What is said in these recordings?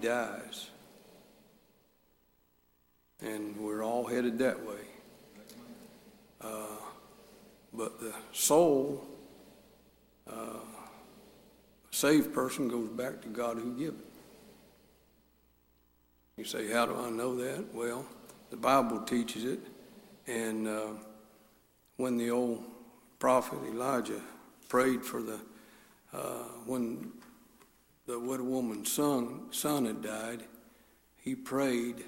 dies, and we're all headed that way. Uh, but the soul, uh, saved person goes back to God who gave it. You say, How do I know that? Well, the Bible teaches it. And uh, when the old prophet Elijah prayed for the, uh, when the widow woman's son, son had died, he prayed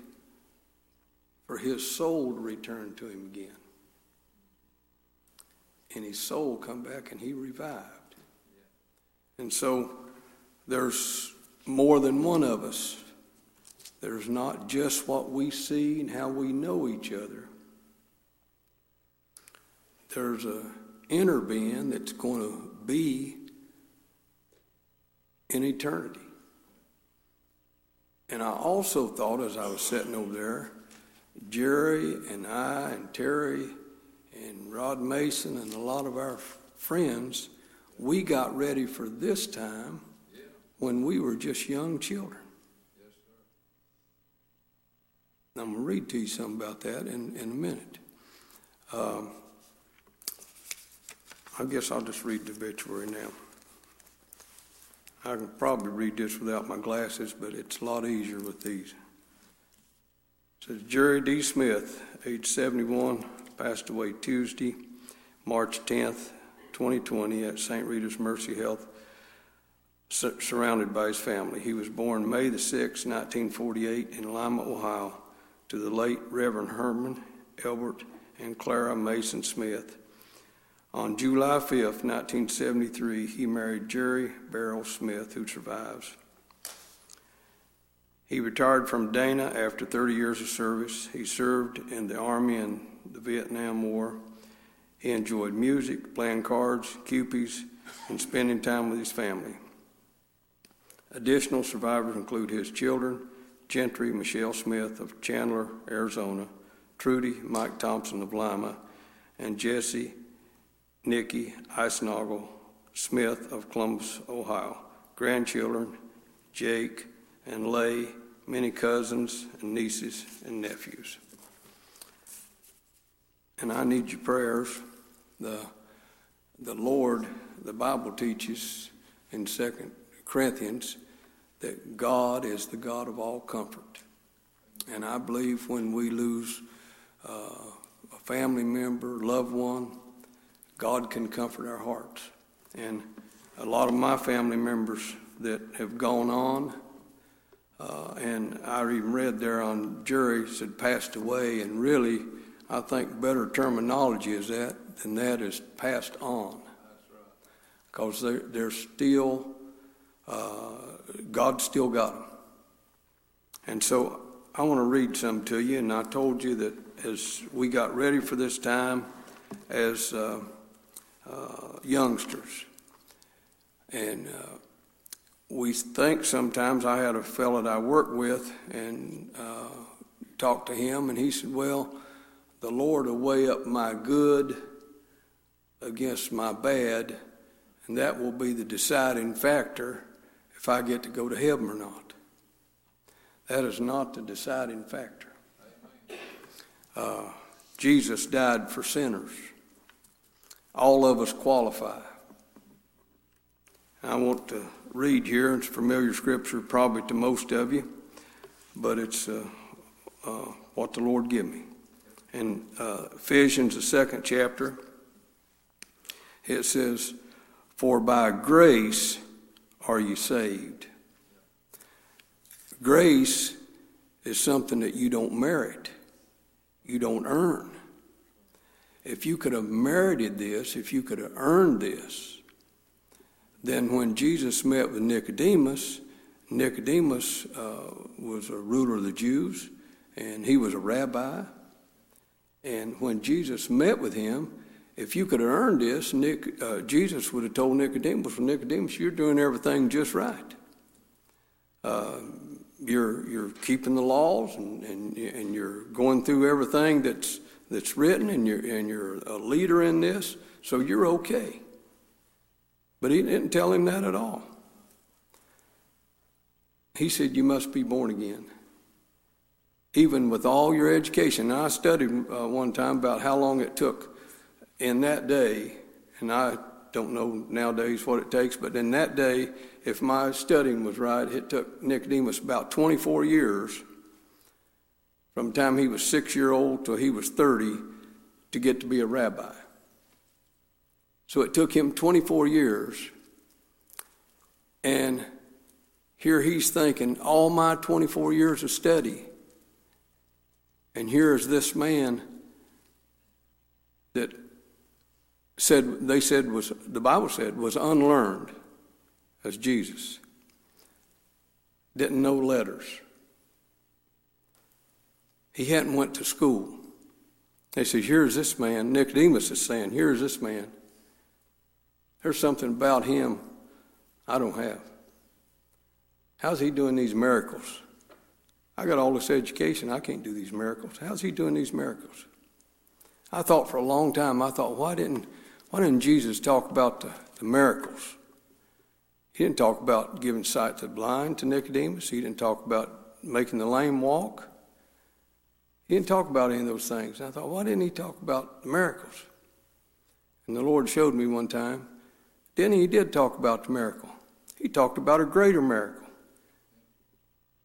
for his soul to return to him again. And his soul come back and he revived. And so there's more than one of us. There's not just what we see and how we know each other. There's a inner being that's going to be in eternity. And I also thought as I was sitting over there, Jerry and I and Terry and Rod Mason and a lot of our friends, we got ready for this time when we were just young children. I'm going to read to you something about that in, in a minute. Um, I guess I'll just read the obituary now. I can probably read this without my glasses, but it's a lot easier with these. It says Jerry D. Smith, age 71, passed away Tuesday, March 10th, 2020, at St. Rita's Mercy Health, surrounded by his family. He was born May the 6th, 1948, in Lima, Ohio, to the late Reverend Herman Elbert and Clara Mason Smith. On July 5th, 1973, he married Sherry Beryl Smith, who survives. He retired from Dana after 30 years of service. He served in the Army in the Vietnam War. He enjoyed music, playing cards, cupies, and spending time with his family. Additional survivors include his children, Gentry Michelle Smith of Chandler, Arizona, Trudy Mike Thompson of Lima, and Jesse Nikki Eisnagel Smith of Columbus, Ohio. Grandchildren, Jake and Lay, many cousins and nieces and nephews. And I need your prayers. The, the Lord, the Bible teaches in Second Corinthians that God is the God of all comfort. And I believe when we lose uh, a family member, loved one, God can comfort our hearts. And a lot of my family members that have gone on, uh, and I even read there on Jerry's had passed away, and really, I think better terminology is that than that is passed on. Because they're, they're still, uh, God still got them. And so I want to read some to you, and I told you that as we got ready for this time, as uh, uh, youngsters. And uh, we think sometimes, I had a fellow that I worked with and uh, talked to him, and he said, Well, the Lord will weigh up my good against my bad, and that will be the deciding factor if I get to go to heaven or not. That is not the deciding factor. Uh, Jesus died for sinners. All of us qualify. I want to read here, it's familiar scripture probably to most of you, but it's uh, uh, what the Lord gave me. In uh, Ephesians, the second chapter, it says, For by grace are you saved. Grace is something that you don't merit, you don't earn if you could have merited this, if you could have earned this, then when Jesus met with Nicodemus, Nicodemus uh, was a ruler of the Jews, and he was a rabbi. And when Jesus met with him, if you could have earned this, Nick, uh, Jesus would have told Nicodemus, well, Nicodemus, you're doing everything just right. uh, you're, you're keeping the laws and, and, and you're going through everything that's, that's written and you're, and you're a leader in this, so you're okay. But he didn't tell him that at all. He said, You must be born again. Even with all your education. And I studied uh, one time about how long it took in that day, and I don't know nowadays what it takes, but in that day, if my studying was right, it took Nicodemus about 24 years from the time he was six year old till he was 30 to get to be a rabbi. So it took him 24 years. And here he's thinking, all my 24 years of study. And here's this man that said, they said was, the Bible said, was unlearned as Jesus. Didn't know letters. He hadn't went to school. They said, here's this man. Nicodemus is saying, here's this man. There's something about him I don't have. How's he doing these miracles? I got all this education. I can't do these miracles. How's he doing these miracles? I thought for a long time, I thought, why didn't, why didn't Jesus talk about the, the miracles? He didn't talk about giving sight to the blind to Nicodemus. He didn't talk about making the lame walk. He didn't talk about any of those things. And I thought, why didn't he talk about the miracles? And the Lord showed me one time. Then he did talk about the miracle. He talked about a greater miracle.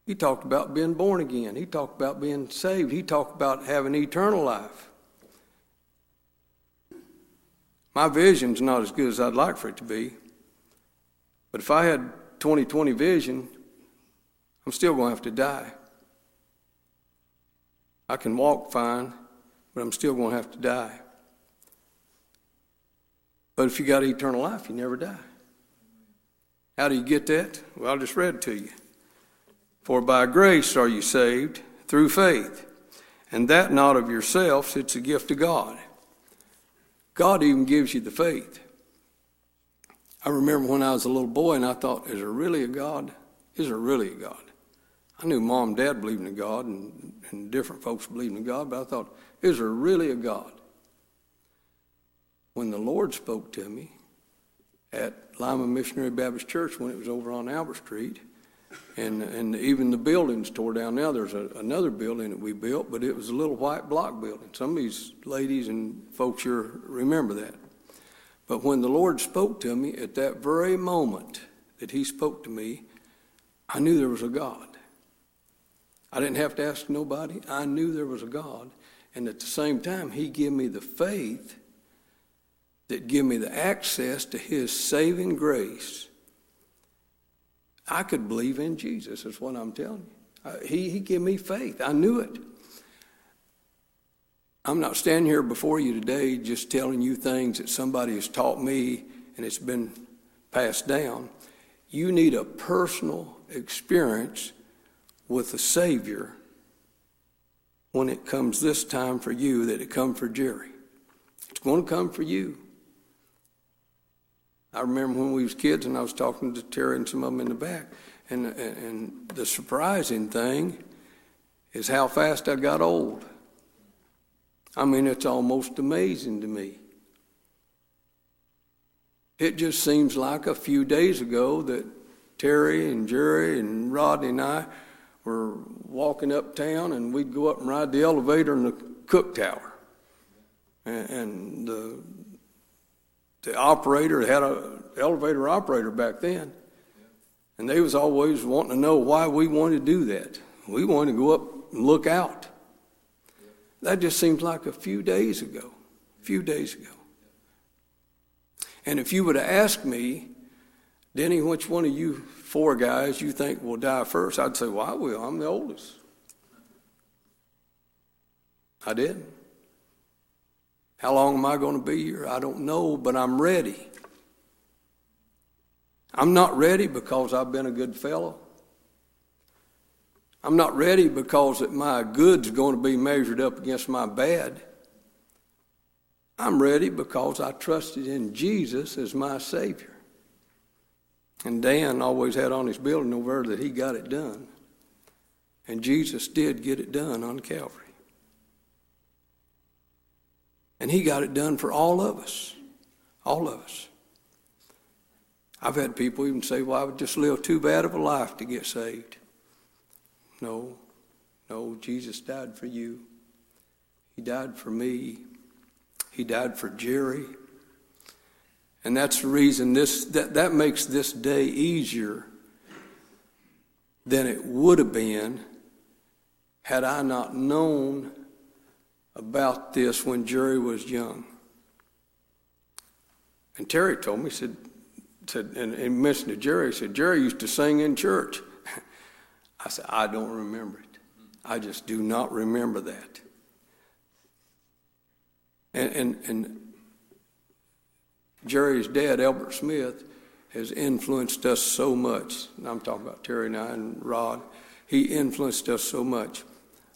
He talked about being born again. He talked about being saved. He talked about having eternal life. My vision's not as good as I'd like for it to be. But if I had 2020 vision, I'm still going to have to die. I can walk fine, but I'm still going to have to die. But if you got eternal life, you never die. How do you get that? Well, I just read to you. For by grace are you saved through faith, and that not of yourselves, it's a gift of God. God even gives you the faith. I remember when I was a little boy and I thought, is there really a God? Is there really a God? I knew mom and dad believed in God and, and different folks believed in God, but I thought, is there really a God? When the Lord spoke to me at Lima Missionary Baptist Church when it was over on Albert Street, and, and even the buildings tore down. Now there's a, another building that we built, but it was a little white block building. Some of these ladies and folks here remember that. But when the Lord spoke to me at that very moment that He spoke to me, I knew there was a God. I didn't have to ask nobody. I knew there was a God. And at the same time, He gave me the faith that gave me the access to His saving grace I could believe in Jesus, is what I'm telling you. Uh, he, he gave me faith. I knew it. I'm not standing here before you today just telling you things that somebody has taught me and it's been passed down. You need a personal experience with the Savior when it comes this time for you that it come for Jerry. It's going to come for you. I remember when we was kids and I was talking to Terry and some of them in the back, and, and the surprising thing is how fast I got old. I mean, it's almost amazing to me. It just seems like a few days ago that Terry and Jerry and Rodney and I were walking uptown and we'd go up and ride the elevator in the Cook Tower. And, and the the operator had a elevator operator back then, and they was always wanting to know why we wanted to do that. We wanted to go up and look out. That just seems like a few days ago. A few days ago. And if you would have asked me, Denny, which one of you four guys you think will die first? I'd say, well, I will. I'm the oldest. I did. How long am I going to be here? I don't know, but I'm ready. I'm not ready because I've been a good fellow. I'm not ready because that my good's going to be measured up against my bad. I'm ready because I trusted in Jesus as my Savior. And Dan always had on his building over that he got it done. And Jesus did get it done on Calvary. And he got it done for all of us. All of us. I've had people even say, well, I would just live too bad of a life to get saved. No, no, Jesus died for you. He died for me. He died for Jerry. And that's the reason this that, that makes this day easier than it would have been had I not known about this when Jerry was young. And Terry told me, said, said and, and mentioned to Jerry, said, Jerry used to sing in church. I said, I don't remember it. I just do not remember that. And, and, and Jerry's dad, Albert Smith, has influenced us so much. And I'm talking about Terry and I and Rod. He influenced us so much.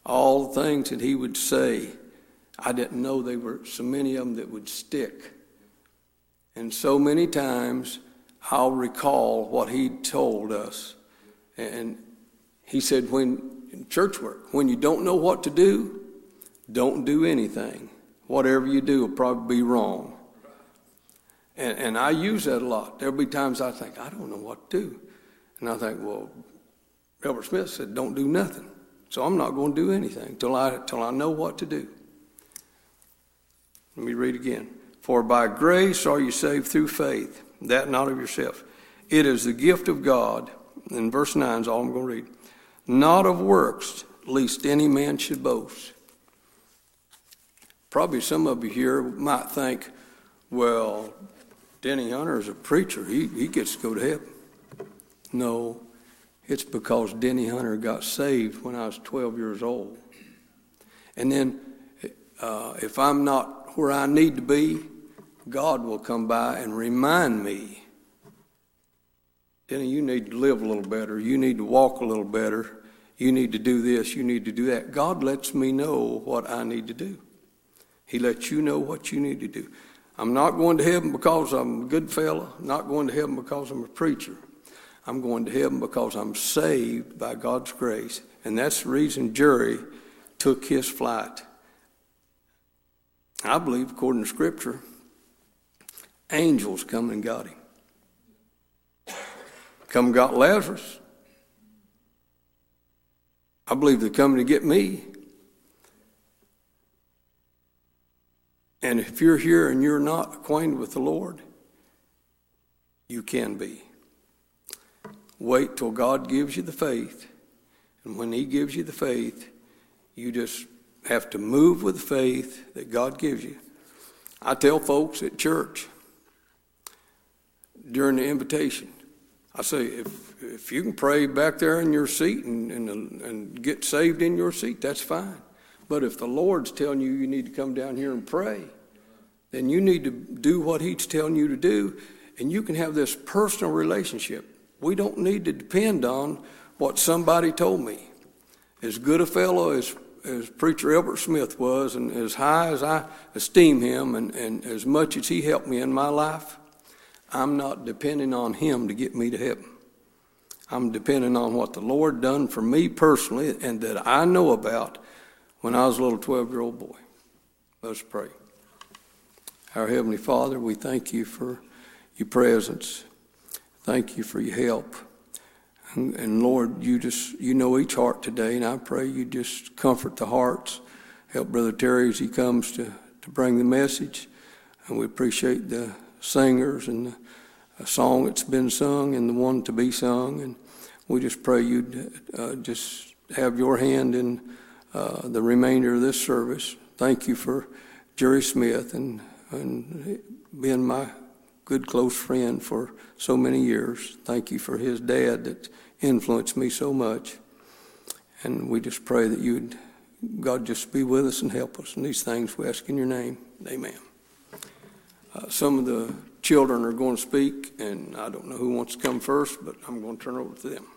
All the things that he would say, I didn't know there were so many of them that would stick. And so many times I'll recall what he told us. And he said, when in church work, when you don't know what to do, don't do anything. Whatever you do will probably be wrong. And, and I use that a lot. There'll be times I think, I don't know what to do. And I think, well, Albert Smith said, don't do nothing. So I'm not going to do anything till I, till I know what to do. Let me read again. For by grace are you saved through faith, that not of yourself. It is the gift of God. And verse 9 is all I'm going to read. Not of works, lest any man should boast. Probably some of you here might think, well, Denny Hunter is a preacher. He, he gets to go to heaven. No, it's because Denny Hunter got saved when I was 12 years old. And then uh, if I'm not where I need to be, God will come by and remind me Denny, you need to live a little better. You need to walk a little better. You need to do this. You need to do that. God lets me know what I need to do. He lets you know what you need to do. I'm not going to heaven because I'm a good fellow, not going to heaven because I'm a preacher. I'm going to heaven because I'm saved by God's grace. And that's the reason Jerry took his flight. I believe, according to Scripture, angels come and got him. Come and got Lazarus. I believe they're coming to get me. And if you're here and you're not acquainted with the Lord, you can be. Wait till God gives you the faith. And when He gives you the faith, you just have to move with the faith that God gives you. I tell folks at church during the invitation, I say, if, if you can pray back there in your seat and, and, and get saved in your seat, that's fine. But if the Lord's telling you you need to come down here and pray, then you need to do what He's telling you to do, and you can have this personal relationship. We don't need to depend on what somebody told me. As good a fellow as, as Preacher Albert Smith was, and as high as I esteem him, and, and as much as he helped me in my life, I'm not depending on him to get me to heaven. I'm depending on what the Lord done for me personally and that I know about when I was a little 12 year old boy. Let's pray. Our Heavenly Father, we thank you for your presence. Thank you for your help. And, and, Lord, you just you know each heart today, and I pray you just comfort the hearts. Help Brother Terry as he comes to, to bring the message. And we appreciate the singers and the song that's been sung and the one to be sung. And we just pray you'd uh, just have your hand in uh, the remainder of this service. Thank you for Jerry Smith and, and being my good close friend for so many years. Thank you for his dad that influenced me so much. And we just pray that you'd, God, just be with us and help us. And these things we ask in your name. Amen. Uh, some of the children are going to speak, and I don't know who wants to come first, but I'm going to turn over to them.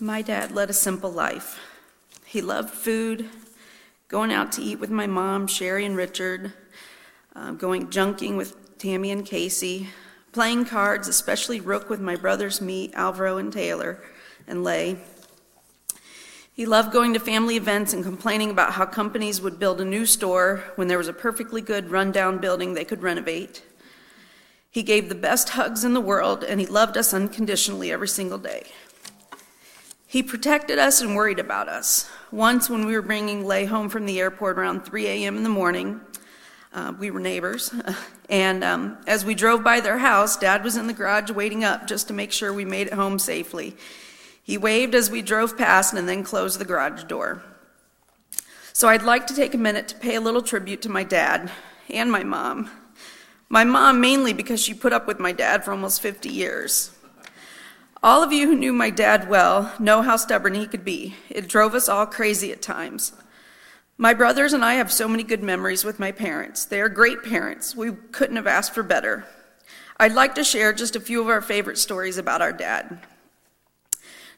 My dad led a simple life. He loved food, going out to eat with my mom, Sherry and Richard, uh, going junking with Tammy and Casey, playing cards, especially Rook with my brothers, me, Alvaro, and Taylor, and Lay. He loved going to family events and complaining about how companies would build a new store when there was a perfectly good rundown building they could renovate. He gave the best hugs in the world, and he loved us unconditionally every single day. He protected us and worried about us. Once, when we were bringing Lay home from the airport around 3 a.m. in the morning, uh, we were neighbors, and um, as we drove by their house, Dad was in the garage waiting up just to make sure we made it home safely. He waved as we drove past and then closed the garage door. So I'd like to take a minute to pay a little tribute to my dad and my mom. My mom, mainly because she put up with my dad for almost 50 years. All of you who knew my dad well know how stubborn he could be. It drove us all crazy at times. My brothers and I have so many good memories with my parents. They are great parents. We couldn't have asked for better. I'd like to share just a few of our favorite stories about our dad.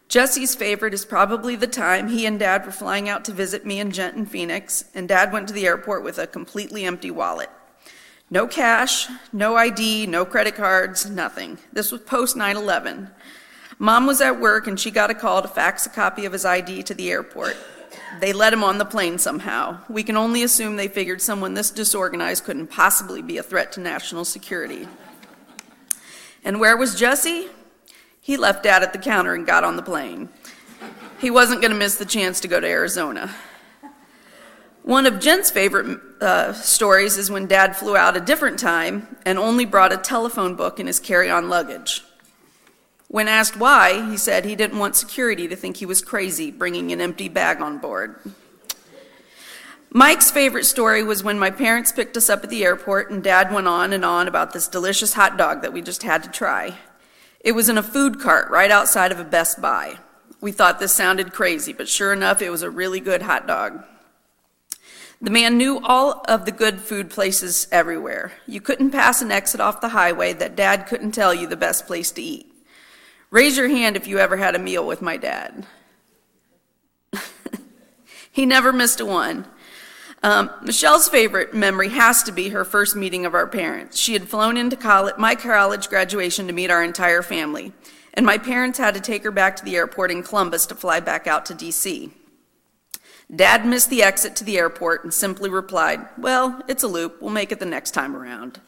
Jesse's favorite is probably the time he and Dad were flying out to visit me and Jet in Phoenix, and Dad went to the airport with a completely empty wallet. No cash, no ID, no credit cards, nothing. This was post 9 11. Mom was at work and she got a call to fax a copy of his ID to the airport. They let him on the plane somehow. We can only assume they figured someone this disorganized couldn't possibly be a threat to national security. And where was Jesse? He left Dad at the counter and got on the plane. He wasn't going to miss the chance to go to Arizona. One of Jen's favorite uh, stories is when Dad flew out a different time and only brought a telephone book in his carry on luggage. When asked why, he said he didn't want security to think he was crazy bringing an empty bag on board. Mike's favorite story was when my parents picked us up at the airport and dad went on and on about this delicious hot dog that we just had to try. It was in a food cart right outside of a Best Buy. We thought this sounded crazy, but sure enough, it was a really good hot dog. The man knew all of the good food places everywhere. You couldn't pass an exit off the highway that dad couldn't tell you the best place to eat. Raise your hand if you ever had a meal with my dad. he never missed a one. Um, Michelle's favorite memory has to be her first meeting of our parents. She had flown into college, my college graduation to meet our entire family, and my parents had to take her back to the airport in Columbus to fly back out to D.C. Dad missed the exit to the airport and simply replied, Well, it's a loop. We'll make it the next time around.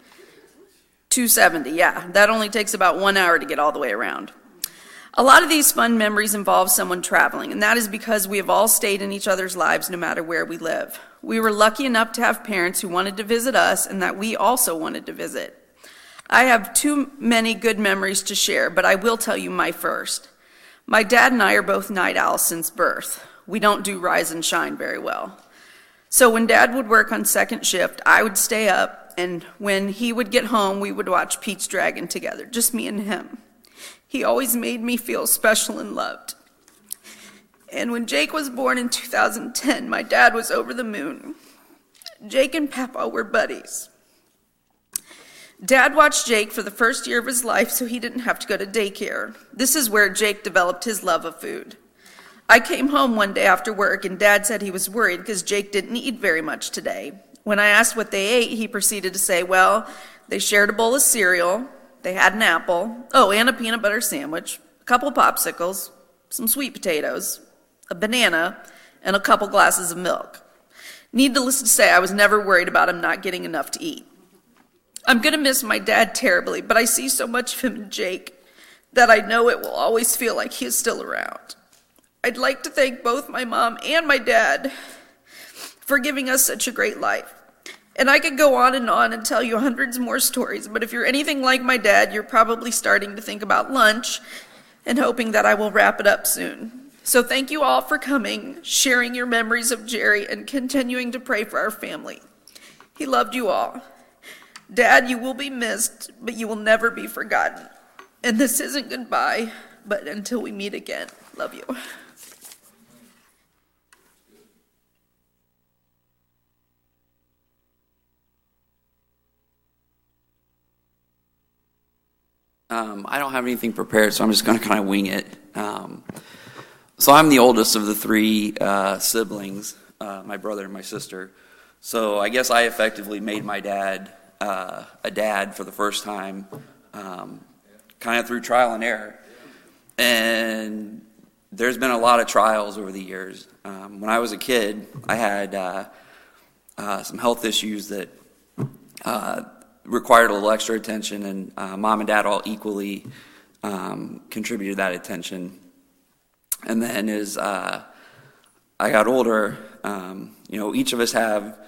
270, yeah, that only takes about one hour to get all the way around. A lot of these fun memories involve someone traveling, and that is because we have all stayed in each other's lives no matter where we live. We were lucky enough to have parents who wanted to visit us and that we also wanted to visit. I have too many good memories to share, but I will tell you my first. My dad and I are both night owls since birth. We don't do rise and shine very well. So when dad would work on second shift, I would stay up, and when he would get home, we would watch Pete's Dragon together, just me and him. He always made me feel special and loved. And when Jake was born in 2010, my dad was over the moon. Jake and Papa were buddies. Dad watched Jake for the first year of his life so he didn't have to go to daycare. This is where Jake developed his love of food. I came home one day after work and Dad said he was worried because Jake didn't eat very much today. When I asked what they ate, he proceeded to say, Well, they shared a bowl of cereal, they had an apple, oh, and a peanut butter sandwich, a couple popsicles, some sweet potatoes, a banana, and a couple glasses of milk. Needless to say, I was never worried about him not getting enough to eat. I'm going to miss my dad terribly, but I see so much of him in Jake that I know it will always feel like he is still around. I'd like to thank both my mom and my dad for giving us such a great life. And I could go on and on and tell you hundreds more stories, but if you're anything like my dad, you're probably starting to think about lunch and hoping that I will wrap it up soon. So thank you all for coming, sharing your memories of Jerry, and continuing to pray for our family. He loved you all. Dad, you will be missed, but you will never be forgotten. And this isn't goodbye, but until we meet again. Love you. I don't have anything prepared, so I'm just going to kind of wing it. Um, So I'm the oldest of the three uh, siblings, uh, my brother and my sister. So I guess I effectively made my dad uh, a dad for the first time, um, kind of through trial and error. And there's been a lot of trials over the years. Um, when I was a kid, I had uh, uh, some health issues that uh, required a little extra attention, and uh, mom and dad all equally um, contributed that attention. And then as uh, I got older, um, you know, each of us have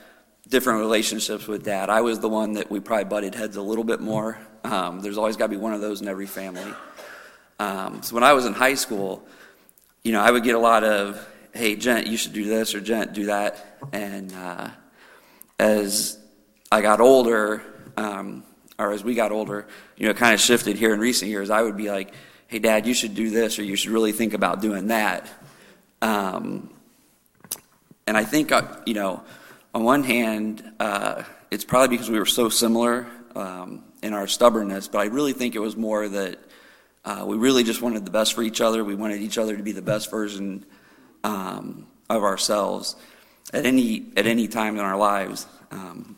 different relationships with dad. I was the one that we probably butted heads a little bit more. Um, there's always got to be one of those in every family. Um, so when I was in high school, you know, I would get a lot of, "Hey, Gent, you should do this," or "Gent, do that." And uh, as I got older, um, or as we got older, you know, kind of shifted here in recent years. I would be like, hey, dad, you should do this, or you should really think about doing that. Um, and I think, uh, you know, on one hand, uh, it's probably because we were so similar um, in our stubbornness, but I really think it was more that uh, we really just wanted the best for each other. We wanted each other to be the best version um, of ourselves at any at any time in our lives. Um,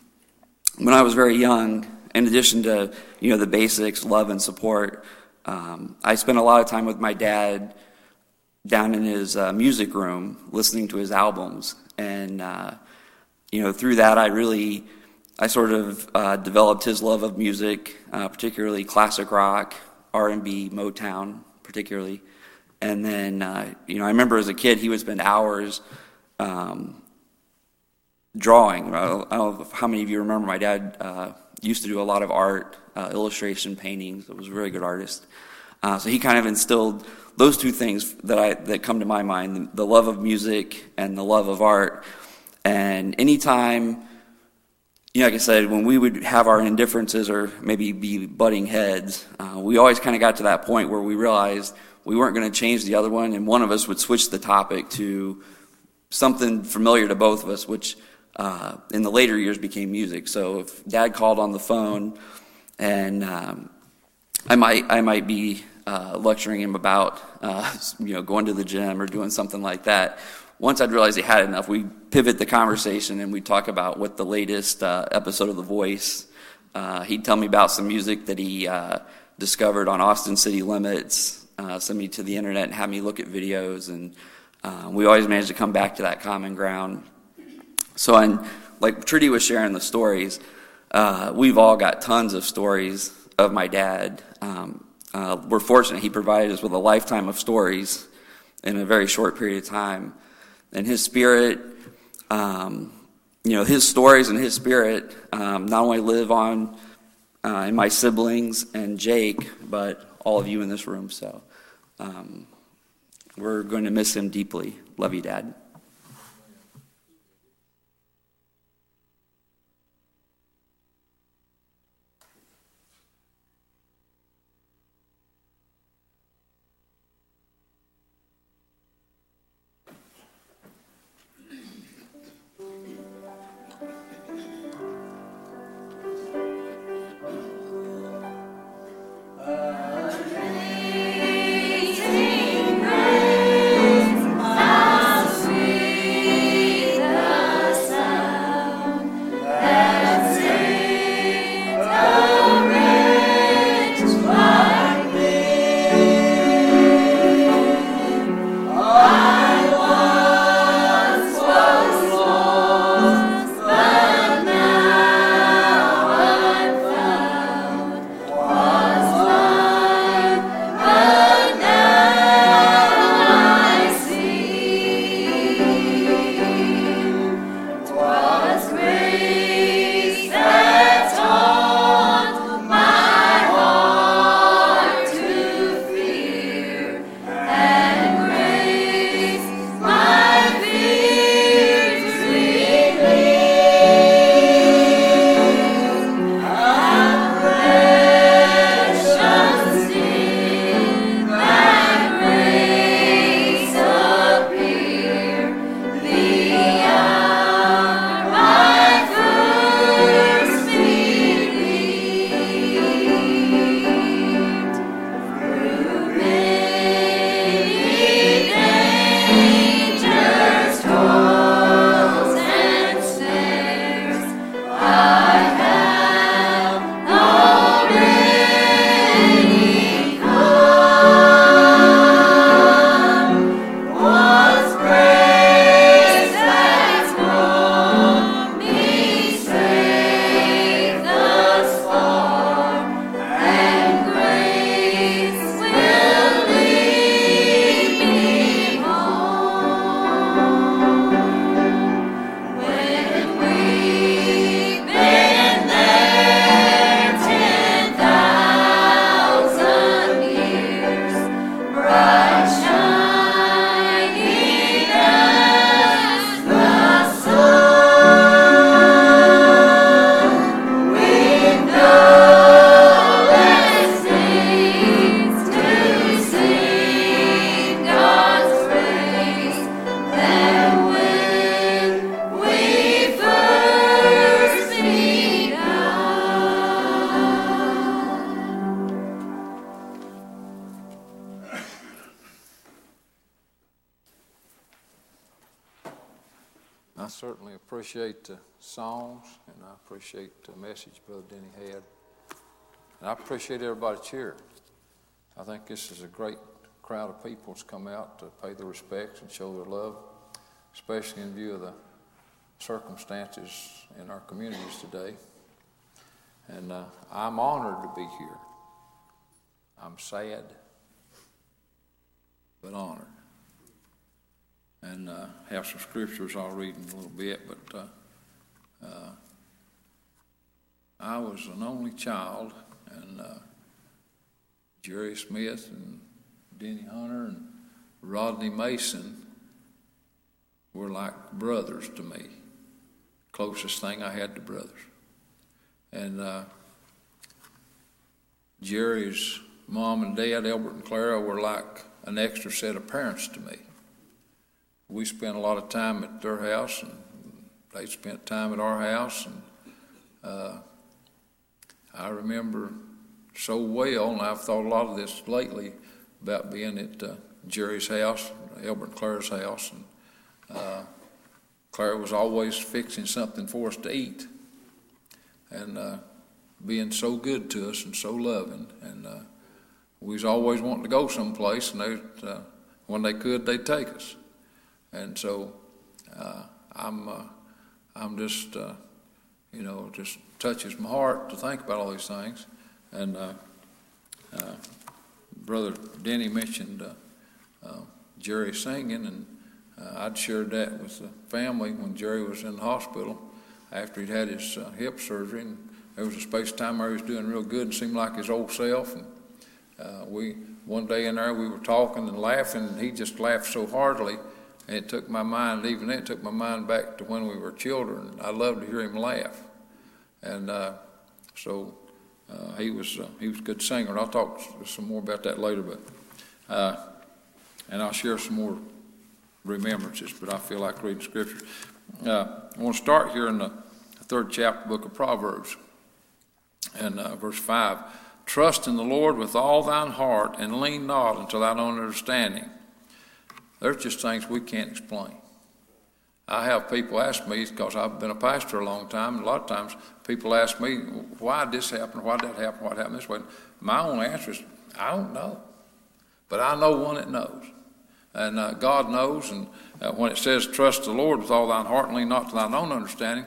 when I was very young, in addition to you know the basics, love and support, um, I spent a lot of time with my dad down in his uh, music room listening to his albums. And, uh, you know, through that, I really, I sort of uh, developed his love of music, uh, particularly classic rock, R&B, Motown, particularly. And then, uh, you know, I remember as a kid, he would spend hours um, drawing. I don't, know how many of you remember my dad uh, used to do a lot of art, uh, illustration, paintings. He was a very good artist. Uh, so he kind of instilled those two things that I that come to my mind: the, the love of music and the love of art. And anytime, you know, like I said, when we would have our indifferences or maybe be butting heads, uh, we always kind of got to that point where we realized we weren't going to change the other one, and one of us would switch the topic to something familiar to both of us, which uh, in the later years became music. So if dad called on the phone and um, I might I might be uh, lecturing him about uh, you know going to the gym or doing something like that. Once I'd realized he had enough, we pivot the conversation and we talk about what the latest uh, episode of The Voice. Uh, he'd tell me about some music that he uh, discovered on Austin City Limits. send me to the internet and have me look at videos, and we always managed to come back to that common ground. So, and like Trudy was sharing the stories, uh, we've all got tons of stories of my dad. Um, uh, we're fortunate he provided us with a lifetime of stories in a very short period of time. And his spirit, um, you know, his stories and his spirit um, not only live on uh, in my siblings and Jake, but all of you in this room. So um, we're going to miss him deeply. Love you, Dad. Appreciate everybody cheering. I think this is a great crowd of people that's come out to pay their respects and show their love, especially in view of the circumstances in our communities today. And uh, I'm honored to be here. I'm sad, but honored. And uh, have some scriptures I'll read in a little bit, but uh, uh, I was an only child, and uh, Jerry Smith and Denny Hunter and Rodney Mason were like brothers to me. Closest thing I had to brothers. And uh, Jerry's mom and dad, Albert and Clara, were like an extra set of parents to me. We spent a lot of time at their house, and they spent time at our house. And uh, I remember so well, and I've thought a lot of this lately about being at uh, Jerry's house, Albert and Clara's house, and uh, was always fixing something for us to eat, and uh, being so good to us and so loving, and uh, we was always wanting to go someplace, and they, uh, when they could, they'd take us, and so uh, I'm I'm just you know just touches my heart to think about all these things, and. Brother Denny mentioned uh, uh, Jerry singing, and uh, I'd shared that with the family when Jerry was in the hospital after he'd had his uh, hip surgery. And there was a space time where he was doing real good and seemed like his old self. And uh, we one day in there we were talking and laughing, and he just laughed so heartily, and it took my mind. Even it took my mind back to when we were children. I loved to hear him laugh, and uh, so uh, he was uh, he was a good singer. And I'll talk some more about that later, but and I'll share some more remembrances. But I feel like reading scripture. I want to start here in the third chapter, book of Proverbs, and verse five. Trust in the Lord with all thine heart, and lean not unto thine own understanding. There's just things we can't explain. I have people ask me, because I've been a pastor a long time, and a lot of times people ask me, why did this happen, why did that happen, what happened this way? My only answer is, I don't know. But I know one that knows. And uh, God knows, and uh, when it says, trust the Lord with all thine heart and lean not to thine own understanding,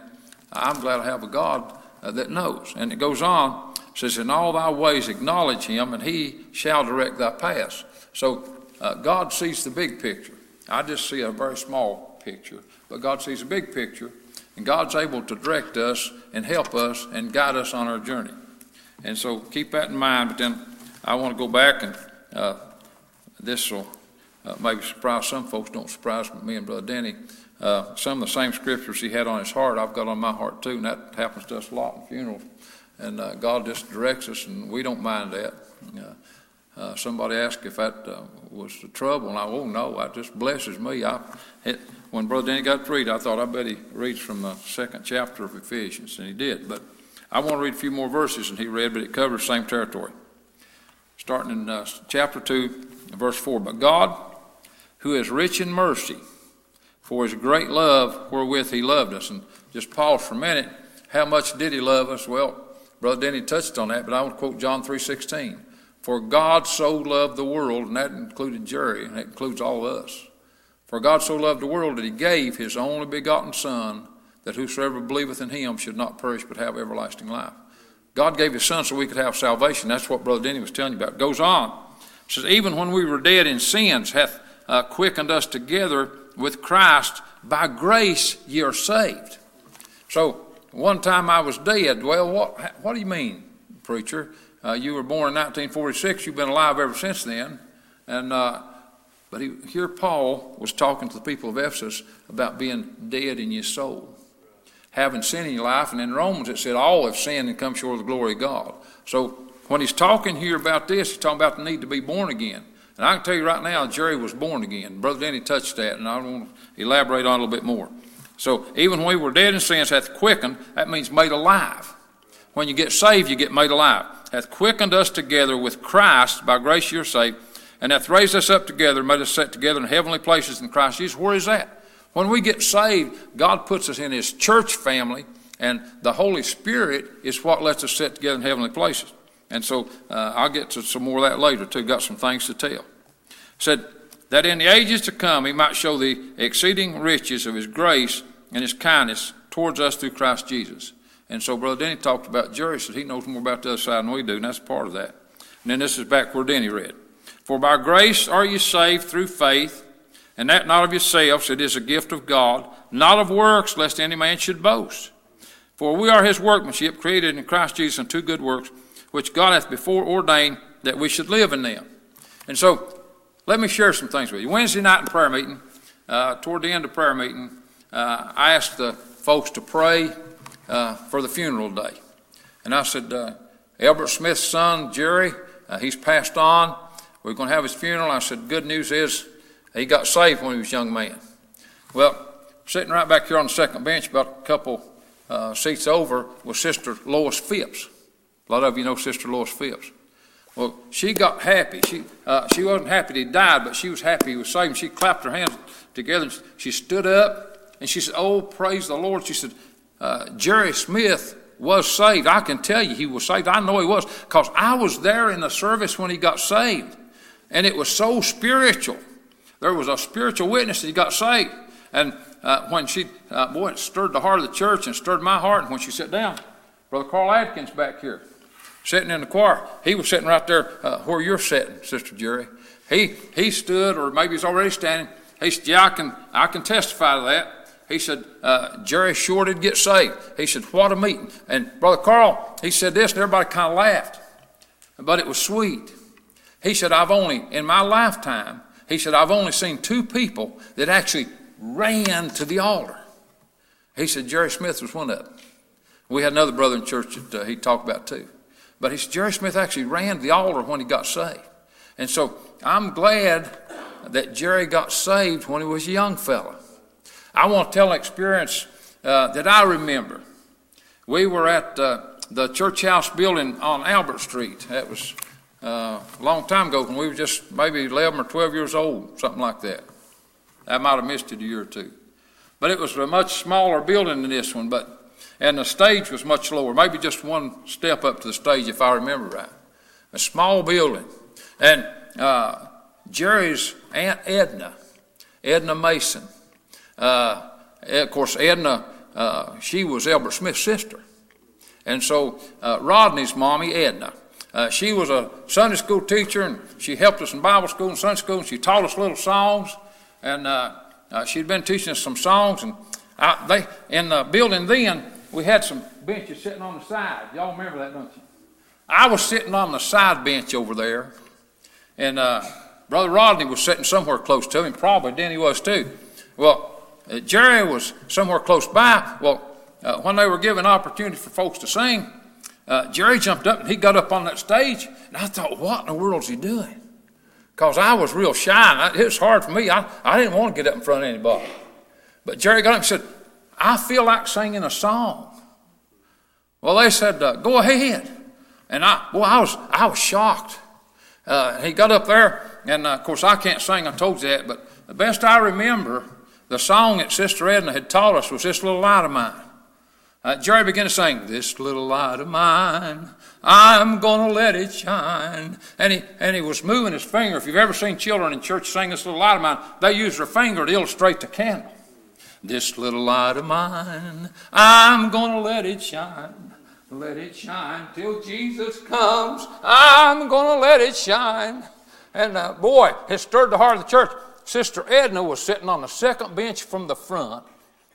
I'm glad I have a God uh, that knows. And it goes on, it says, in all thy ways acknowledge him, and he shall direct thy paths. So uh, God sees the big picture. I just see a very small picture but God sees a big picture, and God's able to direct us and help us and guide us on our journey. And so keep that in mind. But then I want to go back, and uh, this will uh, maybe surprise some folks. Don't surprise me and Brother Denny. Uh, some of the same scriptures he had on his heart, I've got on my heart too, and that happens to us a lot in funerals. And uh, God just directs us, and we don't mind that. Uh, uh, somebody asked if that was the trouble, and I, oh no, that just blesses me. I, it, when Brother Denny got to read, I thought I bet he reads from the second chapter of Ephesians, and he did. But I want to read a few more verses and he read, but it covers the same territory. Starting in uh, chapter 2, verse 4. But God, who is rich in mercy, for his great love wherewith he loved us. And just pause for a minute. How much did he love us? Well, Brother Denny touched on that, but I want to quote John 3.16. For God so loved the world, and that included Jerry, and that includes all of us. For God so loved the world that he gave his only begotten Son, that whosoever believeth in him should not perish but have everlasting life. God gave his Son so we could have salvation. That's what Brother Denny was telling you about. It goes on. It says, Even when we were dead in sins, hath uh, quickened us together with Christ. By grace ye are saved. So, one time I was dead. Well, what, what do you mean, preacher? Uh, you were born in 1946. You've been alive ever since then. And uh, but he, here Paul was talking to the people of Ephesus about being dead in your soul, having sin in your life. And in Romans it said all have sinned and come short of the glory of God. So when he's talking here about this, he's talking about the need to be born again. And I can tell you right now, Jerry was born again. Brother Denny touched that, and I want to elaborate on it a little bit more. So even when we were dead in sins, hath quickened, that means made alive. When you get saved, you get made alive. Hath quickened us together with Christ, by grace you're saved, and hath raised us up together, made us sit together in heavenly places in Christ Jesus. Where is that? When we get saved, God puts us in His church family, and the Holy Spirit is what lets us sit together in heavenly places. And so uh, I'll get to some more of that later, too. Got some things to tell. Said, that in the ages to come he might show the exceeding riches of his grace and his kindness towards us through Christ Jesus. And so Brother Denny talked about Jerry, said he knows more about the other side than we do, and that's part of that. And then this is back where Denny read. For by grace are you saved through faith, and that not of yourselves, it is a gift of God, not of works, lest any man should boast. For we are his workmanship, created in Christ Jesus unto good works, which God hath before ordained that we should live in them. And so, let me share some things with you. Wednesday night in prayer meeting, uh, toward the end of prayer meeting, uh, I asked the folks to pray uh, for the funeral day. And I said, uh, Albert Smith's son, Jerry, uh, he's passed on. We're going to have his funeral. I said, good news is he got saved when he was a young man. Well, sitting right back here on the second bench, about a couple uh, seats over, was Sister Lois Phipps. A lot of you know Sister Lois Phipps. Well, she got happy. She, uh, she wasn't happy he died, but she was happy he was saved. She clapped her hands together. And she stood up and she said, Oh, praise the Lord. She said, uh, Jerry Smith was saved. I can tell you he was saved. I know he was because I was there in the service when he got saved. And it was so spiritual. There was a spiritual witness that he got saved. And uh, when she, uh, boy, it stirred the heart of the church and stirred my heart. And when she sat down, Brother Carl Atkins back here, sitting in the choir, he was sitting right there uh, where you're sitting, Sister Sherry. He, he stood, or maybe he's already standing. He said, Yeah, I can, I can testify to that. He said, uh, Jerry sure did get saved. He said, What a meeting. And Brother Carl, he said this, and everybody kind of laughed. But it was sweet. He said, I've only, in my lifetime, he said, I've only seen two people that actually ran to the altar. He said, Jerry Smith was one of them. We had another brother in church that uh, he talked about too. But he said, Jerry Smith actually ran to the altar when he got saved. And so I'm glad that Jerry got saved when he was a young fella. I want to tell an experience uh, that I remember. We were at uh, the church house building on Albert Street. That was uh, a long time ago when we were just maybe 11 or 12 years old, something like that. I might have missed it a year or two. But it was a much smaller building than this one, but and the stage was much lower, maybe just one step up to the stage if I remember right. A small building. And uh, Jerry's Aunt Edna, Edna Mason, uh, of course, Edna, uh, she was Albert Smith's sister. And so uh, Rodney's mommy, Edna, uh, she was a Sunday school teacher, and she helped us in Bible school and Sunday school, and she taught us little songs. And uh, uh, she'd been teaching us some songs. And I, they in the building then, we had some benches sitting on the side. Y'all remember that, don't you? I was sitting on the side bench over there, and uh, Brother Rodney was sitting somewhere close to him. Probably Denny was too. Well, uh, Jerry was somewhere close by. Well, uh, when they were giving opportunity for folks to sing, uh, Jerry jumped up and he got up on that stage, and I thought, what in the world is he doing? Because I was real shy, and it was hard for me. I, I didn't want to get up in front of anybody. But Jerry got up and said, I feel like singing a song. Well, they said, uh, go ahead. And I, well, I was, I was shocked. Uh, he got up there, and uh, of course, I can't sing, I told you that, but the best I remember, the song that Sister Edna had taught us was This Little Light of Mine. Uh, Jerry began to sing, This little light of mine, I'm gonna let it shine. And he, and he was moving his finger. If you've ever seen children in church sing this little light of mine, they use their finger to illustrate the candle. This little light of mine, I'm gonna let it shine. Let it shine till Jesus comes. I'm gonna let it shine. And uh, boy, it stirred the heart of the church. Sister Edna was sitting on the second bench from the front,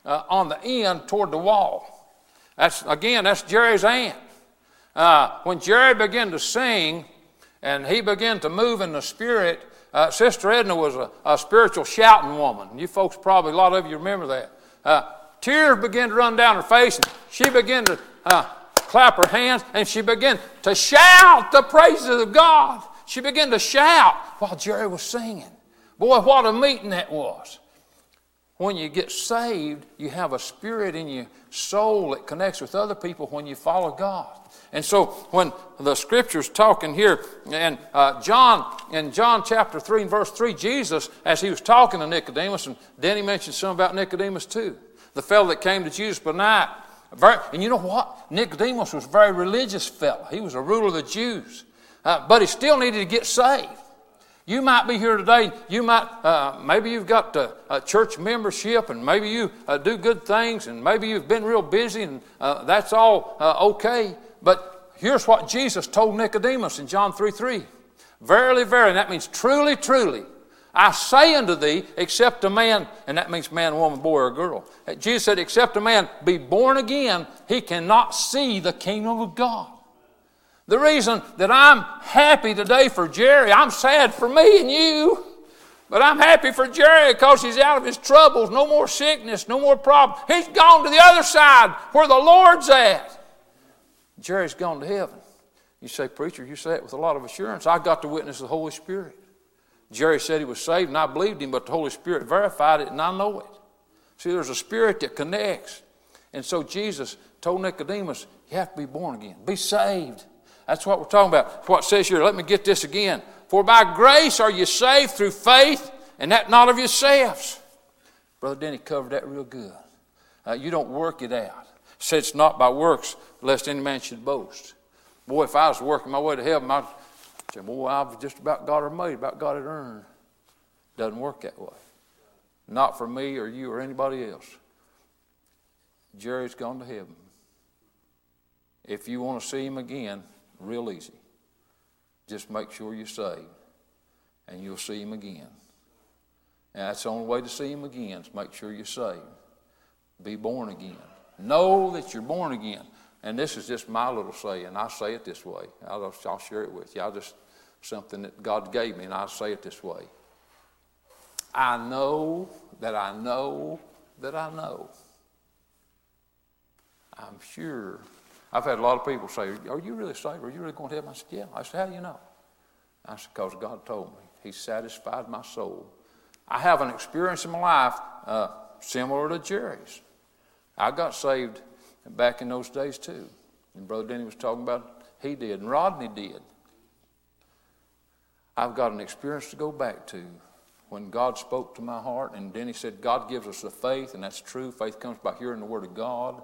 uh, on the end toward the wall. That's again, that's Jerry's aunt. Uh, when Jerry began to sing and he began to move in the spirit, uh, Sister Edna was a, a, spiritual shouting woman. You folks probably, a lot of you remember that. Uh, tears began to run down her face, and she began to uh, clap her hands, and she began to shout the praises of God. She began to shout while Jerry was singing. Boy, what a meeting that was. When you get saved, you have a spirit in your soul that connects with other people when you follow God. And so when the scripture's talking here, and uh, John, in John chapter 3 and verse 3, Jesus, as he was talking to Nicodemus, and then he mentioned something about Nicodemus too, the fellow that came to Jesus by night. Very, and you know what? Nicodemus was a very religious fellow. He was a ruler of the Jews. Uh, but he still needed to get saved. You might be here today. You might, uh, maybe you've got a, church membership, and maybe you uh, do good things, and maybe you've been real busy, and uh, that's all uh, okay. But here's what Jesus told Nicodemus in John 3 3. Verily, verily, that means truly, truly. I say unto thee, except a man, and that means man, woman, boy, or girl. Jesus said, except a man be born again, he cannot see the kingdom of God. The reason that I'm happy today for Jerry, I'm sad for me and you, but I'm happy for Jerry because he's out of his troubles. No more sickness, no more problems. He's gone to the other side where the Lord's at. Jerry's gone to heaven. You say, Preacher, you say it with a lot of assurance. I got to witness the Holy Spirit. Jerry said he was saved, and I believed him, but the Holy Spirit verified it, and I know it. See, there's a spirit that connects. And so Jesus told Nicodemus, You have to be born again, be saved. That's what we're talking about. what it says here. Let me get this again. For by grace are you saved through faith, and that not of yourselves. Brother Denny covered that real good. Uh, you don't work it out. Says it's not by works, lest any man should boast. Boy, if I was working my way to heaven, I'd say, boy, I've just about got it made, about got it earned. Doesn't work that way. Not for me or you or anybody else. Jerry's gone to heaven. If you want to see him again, real easy. Just make sure you're saved, and you'll see him again. And that's the only way to see him again is make sure you're saved. Be born again. Know that you're born again. And this is just my little saying. I say it this way. I'll, I'll share it with you. I just something that God gave me, and I say it this way. I know that I know that I know. I'm sure I've had a lot of people say, Are you really saved? Are you really going to heaven? I said, Yeah. I said, How do you know? I said, Because God told me. He satisfied my soul. I have an experience in my life uh, similar to Jerry's. I got saved back in those days too. And Brother Denny was talking about he did, and Rodney did. I've got an experience to go back to when God spoke to my heart, and Denny said, God gives us the faith, and that's true. Faith comes by hearing the Word of God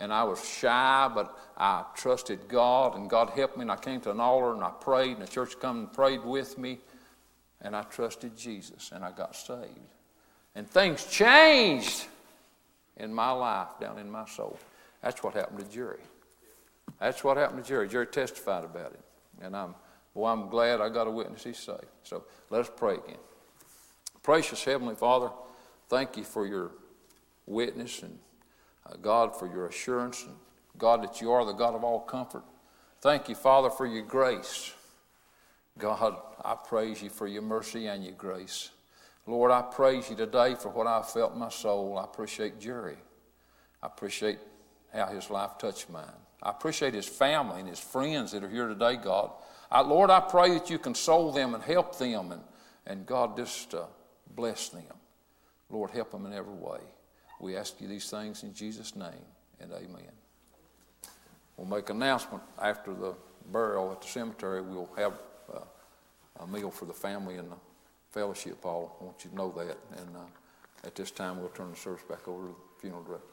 and I was shy, but I trusted God, and God helped me. And I came to an altar and I prayed, and the church come and prayed with me, and I trusted Jesus, and I got saved. And things changed in my life, down in my soul. That's what happened to Jerry. That's what happened to Jerry. Jerry testified about it, and I'm well. I'm glad I got a witness. He's saved. So let us pray again. Precious Heavenly Father, thank you for your witness and God, for your assurance, and God, that you are the God of all comfort. Thank you, Father, for your grace. God, I praise you for your mercy and your grace. Lord, I praise you today for what I felt in my soul. I appreciate Jerry. I appreciate how his life touched mine. I appreciate his family and his friends that are here today, God. I, Lord, I pray that you console them and help them, and, and God, just uh, bless them. Lord, help them in every way. We ask you these things in Jesus' name, and amen. We'll make an announcement after the burial at the cemetery. We'll have uh, a meal for the family in the fellowship hall. I want you to know that. And uh, at this time, we'll turn the service back over to the funeral director.